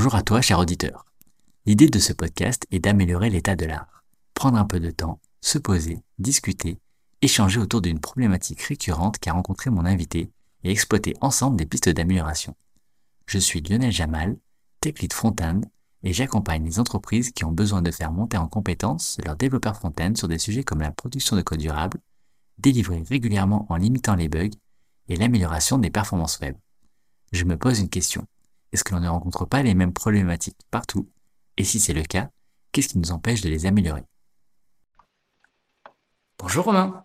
Bonjour à toi, cher auditeur. L'idée de ce podcast est d'améliorer l'état de l'art. Prendre un peu de temps, se poser, discuter, échanger autour d'une problématique récurrente qu'a rencontré mon invité et exploiter ensemble des pistes d'amélioration. Je suis Lionel Jamal, tech lead front-end, et j'accompagne les entreprises qui ont besoin de faire monter en compétence leurs développeurs front-end sur des sujets comme la production de code durable, délivrer régulièrement en limitant les bugs et l'amélioration des performances web. Je me pose une question. Est-ce que l'on ne rencontre pas les mêmes problématiques partout? Et si c'est le cas, qu'est-ce qui nous empêche de les améliorer? Bonjour Romain.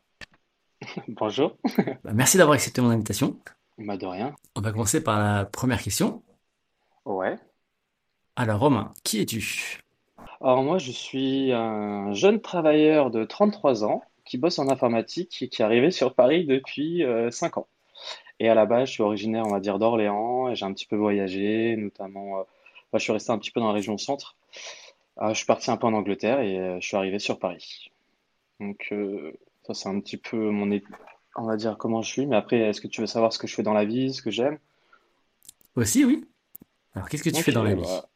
Bonjour. Bah, merci d'avoir accepté mon invitation. Bah de rien. On va commencer par la première question. Ouais. Alors Romain, qui es-tu? Alors moi, je suis un jeune travailleur de 33 ans qui bosse en informatique et qui est arrivé sur Paris depuis 5 ans. Et à la base, je suis originaire, on va dire, d'Orléans et j'ai un petit peu voyagé, notamment, euh, bah, je suis resté un petit peu dans la région centre. Euh, je suis parti un peu en Angleterre et euh, je suis arrivé sur Paris. Donc ça, c'est un petit peu mon, é- on va dire comment je suis. Mais après, est-ce que tu veux savoir ce que je fais dans la vie, ce que j'aime? Aussi, oui. Alors qu'est-ce que tu fais Ok, dans la vie? bah.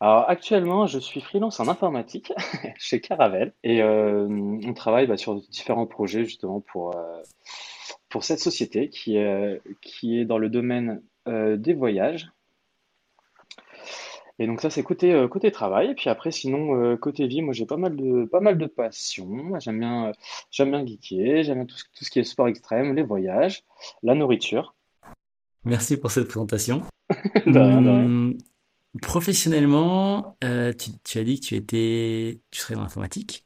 Alors actuellement, je suis freelance en informatique chez Caravelle et euh, on travaille bah, sur différents projets justement pour, euh, pour cette société qui est, qui est dans le domaine euh, des voyages. Et donc ça, c'est côté, euh, côté travail. Et puis après, sinon, euh, côté vie, moi j'ai pas mal de, pas mal de passions. J'aime bien, euh, j'aime bien geeker, j'aime bien tout, ce- tout ce qui est sport extrême, les voyages, la nourriture. Merci pour cette présentation. De rien, de rien. Hum, professionnellement, euh, tu, tu as dit que tu étais, tu serais dans l'informatique.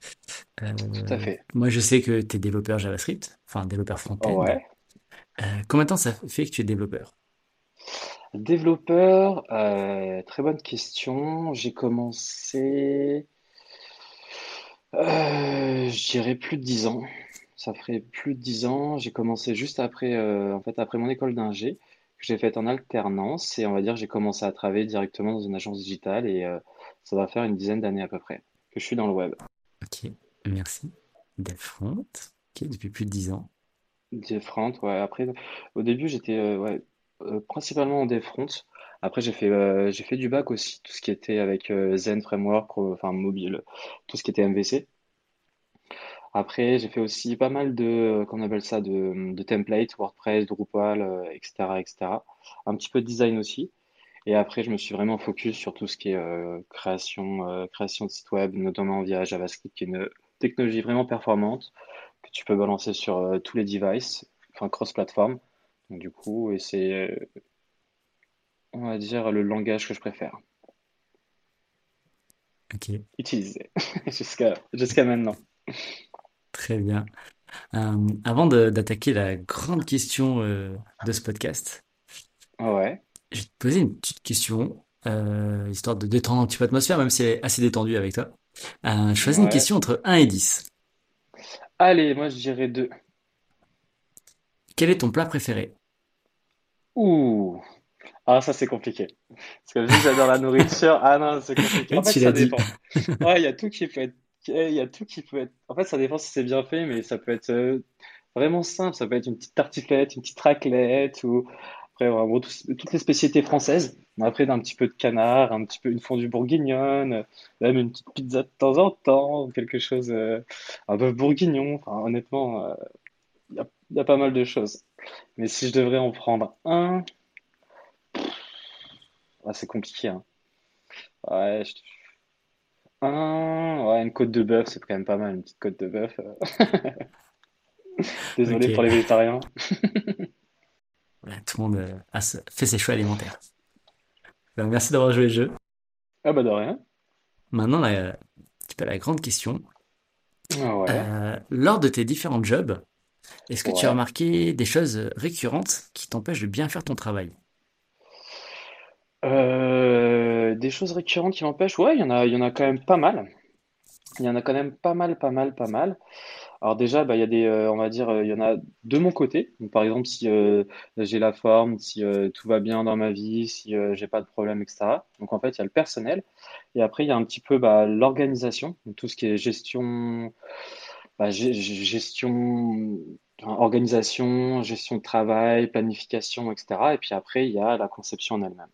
Euh, Tout à fait. moi, je sais que tu es développeur JavaScript, enfin développeur front-end. Ouais. Euh, combien de temps ça fait que tu es développeur? Développeur, euh, très bonne question. J'ai commencé, euh, je dirais plus de 10 ans. Ça ferait plus de 10 ans. J'ai commencé juste après, en fait, après mon école d'ingé, que j'ai faite en alternance. Et on va dire, j'ai commencé à travailler directement dans une agence digitale. Et ça va faire une dizaine d'années à peu près que je suis dans le web. Ok, merci. Dev depuis plus de 10 ans. Front, ouais. Après, au début, j'étais euh, euh, principalement en dev front. Après, j'ai fait, euh, fait du back aussi, tout ce qui était avec Zen Framework, enfin mobile, tout ce qui était MVC. Après, j'ai fait aussi pas mal de, qu'on appelle ça, de, de templates, WordPress, Drupal, etc., etc. Un petit peu de design aussi. Et après, je me suis vraiment focus sur tout ce qui est création, création de site web, notamment via JavaScript, qui est une technologie vraiment performante que tu peux balancer sur euh, tous les devices, enfin cross-platform. Donc du coup, et c'est, euh, on va dire, le langage que je préfère Ok, utiliser jusqu'à jusqu'à maintenant. très bien. Euh, avant de- d'attaquer la grande question euh, de ce podcast, Ouais, je vais te poser une petite question, euh, histoire de détendre un petit peu l'atmosphère, même si elle est assez détendue avec toi. Euh, choisis une ouais. question entre un et 10. Allez, moi je dirais deux. Quel est ton plat préféré? Ouh, ah ça c'est compliqué. Parce que vu que j'adore la nourriture, ah non c'est compliqué. En fait tu ça dépend. Ouais, il y a tout qui peut être, il y a tout qui peut être. En fait ça dépend si c'est bien fait, mais ça peut être euh, vraiment simple. Ça peut être une petite tartiflette, une petite raclette ou après en gros tout- toutes les spécialités françaises. Mais Après un petit peu de canard, un petit peu une fondue bourguignonne, même une petite pizza de temps en temps, quelque chose, euh, un bœuf bourguignon. Enfin honnêtement, euh, il y a, il y a pas mal de choses. Mais si je devrais en prendre un, ah, c'est compliqué, hein. Ouais, je- un, ouais, une côte de bœuf, c'est quand même pas mal, une petite côte de bœuf. euh. Désolé pour les végétariens. Voilà, tout le monde euh, a fait ses choix alimentaires. Merci d'avoir joué le jeu. Ah bah de rien. Maintenant, la, un petit peu la grande question. Ah ouais, Euh, lors de tes différents jobs, est-ce que tu as remarqué des choses récurrentes qui t'empêchent de bien faire ton travail? Euh, des choses récurrentes qui m'empêchent, ouais, il y en a, il y en a quand même pas mal. Il y en a quand même pas mal, pas mal, pas mal. Alors déjà, bah, il y a des, euh, on va dire, euh, il y en a de mon côté. Donc, par exemple, si euh, j'ai la forme, si tout va bien dans ma vie, si j'ai pas de problème, etc. Donc en fait, il y a le personnel. Et après, il y a un petit peu bah, l'organisation, tout ce qui est gestion, bah, organisation, gestion de travail, planification, etc. Et puis après, il y a la conception en elle-même.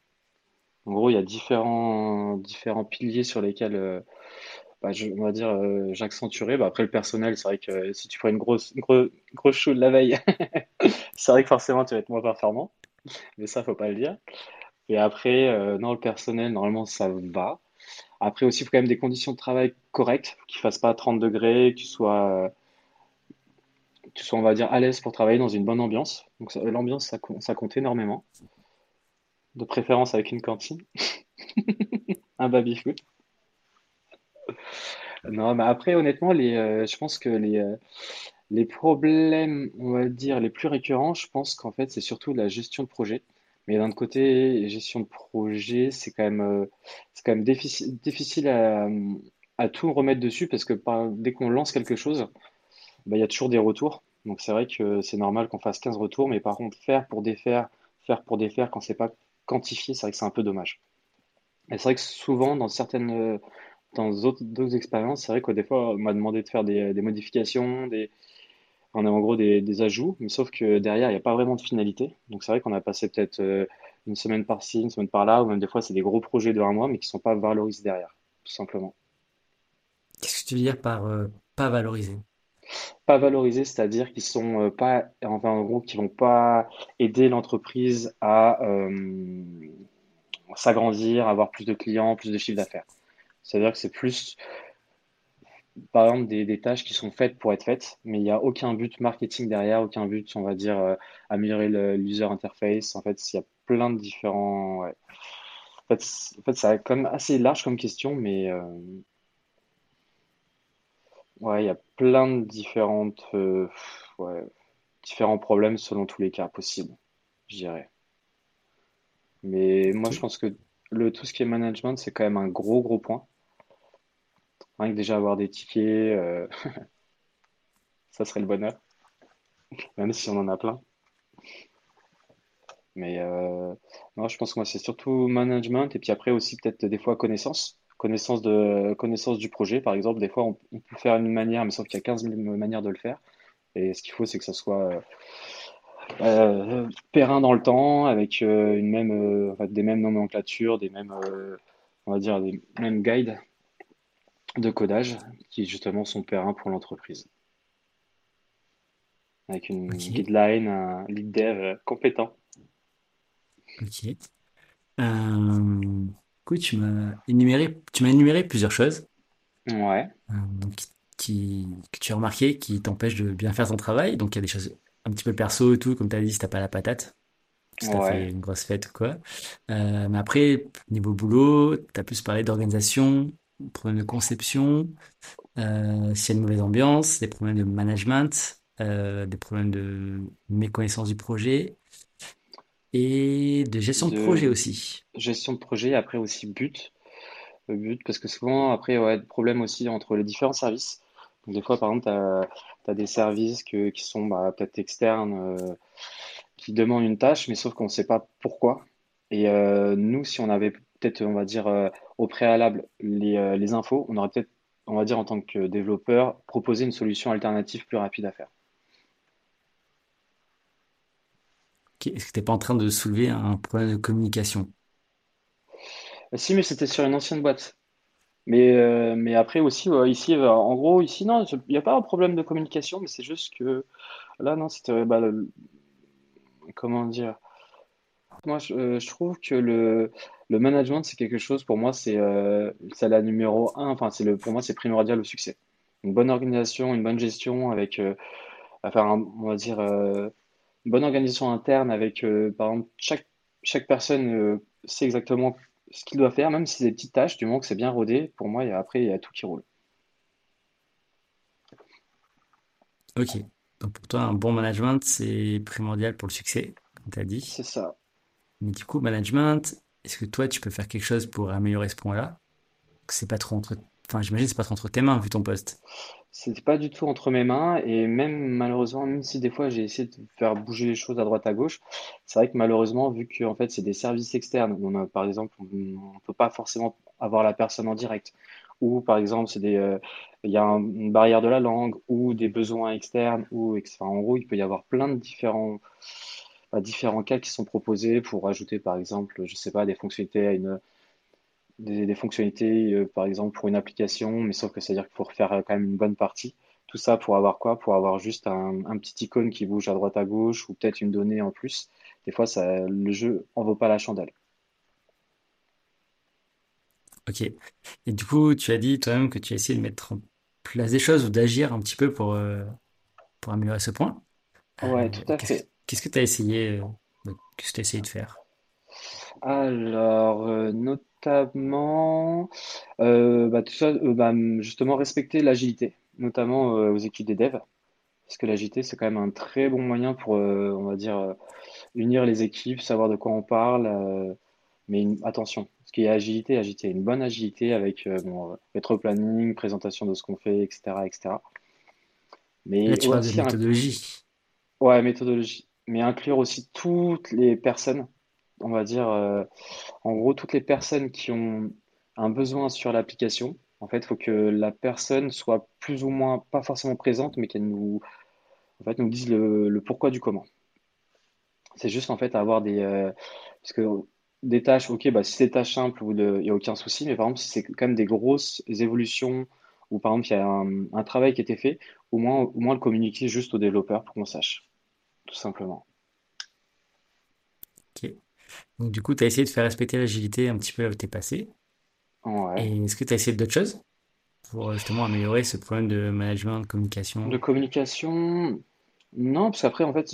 En gros, il y a différents, différents piliers sur lesquels, bah, on va dire, euh, j'accentuerai. Bah, après, le personnel, c'est vrai que euh, si tu prends une grosse, une gros- une grosse show de la veille, c'est vrai que forcément, tu vas être moins performant. Mais ça, faut pas le dire. Et après, euh, non, le personnel, normalement, ça va. Après aussi, il faut quand même des conditions de travail correctes, qu'il fasse pas 30 degrés, que tu sois, que on va dire, à l'aise pour travailler dans une bonne ambiance. Donc, l'ambiance, ça compte énormément. De préférence avec une cantine, un baby-foot. Non, mais après, honnêtement, les, euh, je pense que les, euh, les problèmes, on va dire, les plus récurrents, je pense qu'en fait, c'est surtout la gestion de projet. Mais d'un côté, gestion de projet, c'est quand même, euh, quand même difficile, difficile à, à tout remettre dessus parce que dès qu'on lance quelque chose, bah, il y a toujours des retours. Donc c'est vrai que c'est normal qu'on fasse 15 retours, mais par contre, faire pour défaire, faire pour défaire quand c'est pas quantifié, c'est vrai que c'est un peu dommage. Et c'est vrai que souvent, dans certaines, dans d'autres expériences, c'est vrai que des fois, on m'a demandé de faire des, des modifications, des, on a en gros des, des ajouts, mais sauf que derrière, il n'y a pas vraiment de finalité. Donc c'est vrai qu'on a passé peut-être euh, une semaine par-ci, une semaine par-là, ou même des fois, c'est des gros projets de un mois, mais qui sont pas valorisés derrière, tout simplement. Qu'est-ce que tu veux dire par euh, pas valoriser? Pas valorisés, c'est-à-dire qu'ils sont euh, pas, enfin en gros, qui vont pas aider l'entreprise à euh, s'agrandir, avoir plus de clients, plus de chiffre d'affaires. C'est-à-dire que c'est plus par exemple des, des tâches qui sont faites pour être faites, mais il n'y a aucun but marketing derrière, aucun but, on va dire, euh, améliorer l'user interface. En fait, il y a plein de différents. ouais. En fait, en fait, c'est quand même assez large comme question, mais euh, ouais, il y a plein de différentes, euh, ouais, différents problèmes selon tous les cas possibles, je dirais. Mais moi, je pense que le, tout ce qui est management, c'est quand même un gros, gros point. Rien que déjà avoir des tickets, euh, ça serait le bonheur, même si on en a plein. Mais euh, non, je pense que moi, c'est surtout management et puis après aussi peut-être des fois connaissance. Connaissance de, connaissance du projet, par exemple. Des fois, on, peut faire une manière, mais sauf qu'il y a quinze mille manières de le faire. Et ce qu'il faut, c'est que ça soit euh, euh, périn dans le temps, avec euh, une même, en fait, des mêmes nomenclatures, des mêmes, on va dire, des mêmes guides de codage qui justement sont périns pour l'entreprise. Avec une guideline, un lead dev compétent. Ok. Euh, écoute, tu m'as énuméré, tu m'as énuméré plusieurs choses Ouais, euh, donc, qui, que tu as remarqué qui t'empêchent de bien faire ton travail. Donc, il y a des choses un petit peu perso et tout, comme tu as dit, si t'as pas la patate, si t'as fait une grosse fête ou quoi. Euh, mais après, niveau boulot, tu as plus parlé d'organisation, problème de conception, euh, s'il y a une mauvaise ambiance, des problèmes de management, euh, des problèmes de méconnaissance du projet et de gestion de projet aussi. gestion de projet, après aussi but. Le but, parce que souvent, après, ouais, problème aussi entre les différents services. Donc, des fois, par exemple, tu as, des services que, qui sont bah, peut-être externes, euh, qui demandent une tâche, mais sauf qu'on ne sait pas pourquoi. Et euh, nous, si on avait peut-être, on va dire, au préalable les, euh, les infos, on aurait peut-être, on va dire, en tant que développeur, proposé une solution alternative plus rapide à faire. Est-ce que t'es pas en train de soulever un problème de communication? Euh, Si, mais c'était sur une ancienne boîte. Mais, euh, mais après aussi, ouais, ici, en gros, ici, non, il n'y a pas un problème de communication, mais c'est juste que là, non, c'était, bah, comment dire, moi, je, je trouve que le, le management, c'est quelque chose, pour moi, c'est euh, c'est la numéro un, enfin, c'est le, pour moi, c'est primordial au succès. Une bonne organisation, une bonne gestion avec, euh, enfin, on va dire, euh, une bonne organisation interne avec, euh, par exemple, chaque, chaque personne euh, sait exactement ce qu'il doit faire, même si c'est des petites tâches, du moment que c'est bien rodé, pour moi, il y a, après, il y a tout qui roule. Ok. Donc pour toi, un bon management, c'est primordial pour le succès, comme tu as dit. C'est ça. Mais du coup, management, est-ce que toi, tu peux faire quelque chose pour améliorer ce point-là? C'est pas trop entre... Enfin, j'imagine c'est pas trop entre tes mains, vu ton poste. C'était pas du tout entre mes mains et même malheureusement, même si des fois j'ai essayé de faire bouger les choses à droite à gauche, c'est vrai que malheureusement, vu que en fait c'est des services externes, on a, par exemple, on ne peut pas forcément avoir la personne en direct, ou par exemple c'est des, euh, il y a un- une barrière de la langue ou des besoins externes ou enfin, en gros il peut y avoir plein de différents différents cas qui sont proposés pour ajouter, par exemple, je sais pas, des fonctionnalités à une, des, des fonctionnalités, euh, par exemple, pour une application, mais sauf que c'est-à-dire qu'il faut refaire euh, quand même une bonne partie. Tout ça pour avoir quoi? Pour avoir juste un, un petit icône qui bouge à droite à gauche ou peut-être une donnée en plus. Des fois, ça, le jeu en vaut pas la chandelle. Ok. Et du coup, tu as dit toi-même que tu as essayé de mettre en place des choses ou d'agir un petit peu pour, euh, pour améliorer ce point. Ouais, Euh, tout à fait. Qu'est-ce que tu as essayé, euh, qu'est-ce que tu as essayé de faire? Alors, euh, notamment, euh, bah, tout ça, euh, bah, justement, respecter l'agilité, notamment aux équipes des devs, parce que l'agilité, c'est quand même un très bon moyen pour, on va dire, unir les équipes, savoir de quoi on parle, mais une- attention, parce qu'il y a agilité, agilité, une bonne agilité avec bon, rétro-planning, présentation de ce qu'on fait, etc., etc. Là, Mais tu parles de aussi, un- méthodologie. ouais, méthodologie, mais inclure aussi toutes les personnes, on va dire. euh, En gros, toutes les personnes qui ont un besoin sur l'application, en fait, il faut que la personne soit plus ou moins, pas forcément présente, mais qu'elle nous, en fait, nous dise le, pourquoi du comment. C'est juste, en fait, avoir des, euh, parce que des tâches, ok, bah, si c'est des tâches simples, il n'y a aucun souci, mais par exemple, si c'est quand même des grosses évolutions, ou par exemple, il y a un, un travail qui a été fait, au moins, au moins le communiquer juste aux développeurs pour qu'on sache, tout simplement. Ok. Donc, du coup, tu as essayé de faire respecter l'agilité un petit peu là où t'es passé. Ouais. Et est-ce que tu as essayé d'autres choses pour euh, justement améliorer ce problème de management, de De communication? communication, non, parce qu'après, en fait,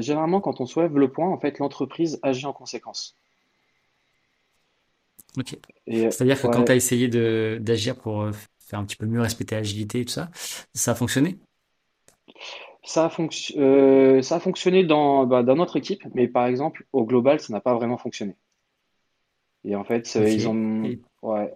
généralement, quand on soulève le point, en fait, l'entreprise agit en conséquence. Ok. Et C'est-à-dire que quand tu as essayé de d'agir pour euh, faire un petit peu mieux respecter l'agilité et tout ça, ça a fonctionné? Ça a fonc- euh, ça a fonctionné dans, bah, dans notre équipe, mais par exemple, au global, ça n'a pas vraiment fonctionné. Et en fait, euh, ils ont, Et ouais.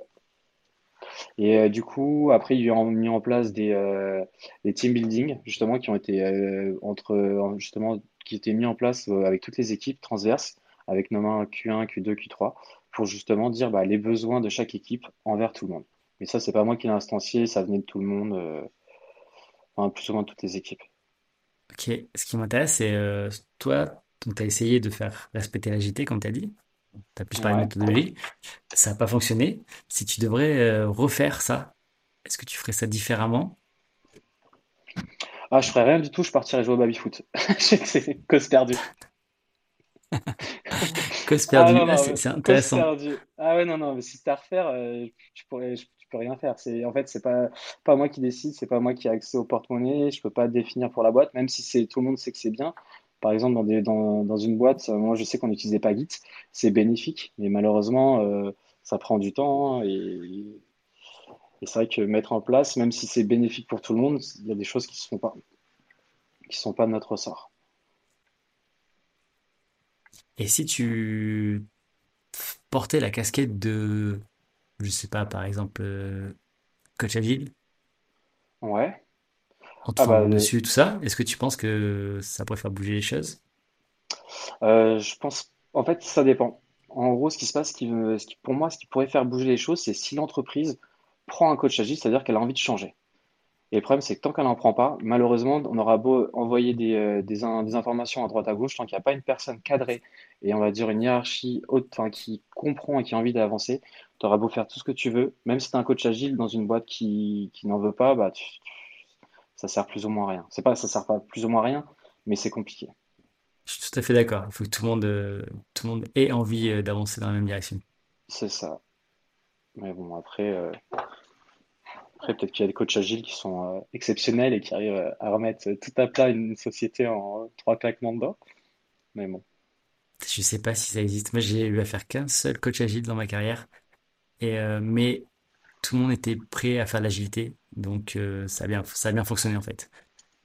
Et euh, du coup, après, ils ont mis en place des, euh, des team building, justement, qui ont été euh, entre, justement, qui étaient mis en place euh, avec toutes les équipes transverses, avec notamment Q1, Q2, Q3, pour justement dire bah, les besoins de chaque équipe envers tout le monde. Mais ça, c'est pas moi qui l'ai instancié, ça venait de tout le monde, euh, enfin, plus souvent de toutes les équipes. Ok. Ce qui m'intéresse, c'est euh, toi, donc tu as essayé de faire respecter l'agilité, comme tu as dit. Tu as plus parlé de méthodologie. Ça n'a pas fonctionné. Si tu devrais euh, refaire ça, est-ce que tu ferais ça différemment? Ah, je ferais rien du tout, je partirais jouer au baby-foot. C'est cause perdue. Cause Ah perdue. Ah, non, c'est intéressant. Ah ouais, non, non, mais si c'était à refaire, euh, pourrais, je- tu peux rien faire. C'est, en fait, c'est pas, pas moi qui décide, c'est pas moi qui ai accès au porte-monnaie, je peux pas définir pour la boîte, même si c'est, tout le monde sait que c'est bien. Par exemple, dans des, dans, dans une boîte, euh, moi je sais qu'on n'utilisait pas Git, c'est bénéfique, mais malheureusement, euh, ça prend du temps et, c'est vrai que mettre en place, même si c'est bénéfique pour tout le monde, il y a des choses qui ne sont pas, qui sont pas de notre ressort. Et si tu portais la casquette de, je sais pas, par exemple, euh, coach agile, Ouais. en te Ah bah, dessus, tout ça, est-ce que tu penses que ça pourrait faire bouger les choses? Euh, je pense, en fait, ça dépend. En gros, ce qui se passe, ce qui, me- ce qui- pour moi, ce qui pourrait faire bouger les choses, c'est si l'entreprise prend un coach agile, c'est-à-dire qu'elle a envie de changer. Et le problème, c'est que tant qu'elle n'en prend pas, malheureusement, on aura beau envoyer des, euh, des, in- des informations à droite à gauche, tant qu'il n'y a pas une personne cadrée et on va dire une hiérarchie haute, enfin, qui comprend et qui a envie d'avancer, tu auras beau faire tout ce que tu veux, même si tu es un coach agile dans une boîte qui, qui n'en veut pas, bah, tu- ça sert plus ou moins à rien. C'est pas, ça sert pas plus ou moins à rien, mais c'est compliqué. Je suis tout à fait d'accord. Il faut que tout le monde, euh, tout le monde ait envie euh, d'avancer dans la même direction. C'est ça. Mais bon, après, Après, peut-être qu'il y a des coachs agiles qui sont euh, exceptionnels et qui arrivent euh, à remettre tout à plat une société en euh, trois claquements de doigts. Mais bon, Je sais pas si ça existe. Moi, j'ai eu à faire qu'un seul coach agile dans ma carrière. Et, euh, mais tout le monde était prêt à faire de l'agilité. Donc, euh, ça a bien, ça a bien fonctionné, en fait.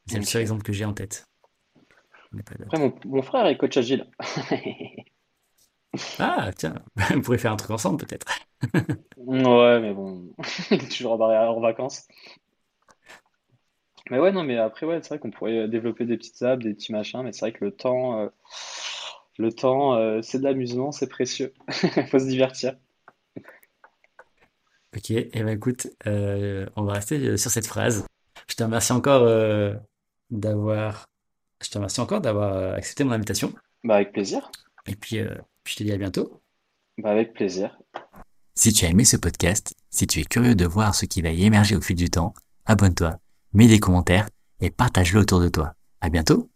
C'est le seul exemple que j'ai en tête. Après, mon, mon frère est coach agile. Ah, tiens, on pourrait faire un truc ensemble, peut-être. Ouais, mais bon, il est toujours en en vacances. Mais ouais, non, mais après, ouais, c'est vrai qu'on pourrait développer des petites apps, des petits machins, mais c'est vrai que le temps, euh, le temps, euh, c'est de l'amusement, c'est précieux. Faut se divertir. Ok, et ben écoute, euh, on va rester euh, sur cette phrase. Je te remercie encore euh, d'avoir, je te remercie encore d'avoir euh, accepté mon invitation. Bah, avec plaisir. Et puis, euh, je te dis à bientôt. Bah, avec plaisir. Si tu as aimé ce podcast, si tu es curieux de voir ce qui va y émerger au fil du temps, abonne-toi, mets des commentaires et partage-le autour de toi. À bientôt!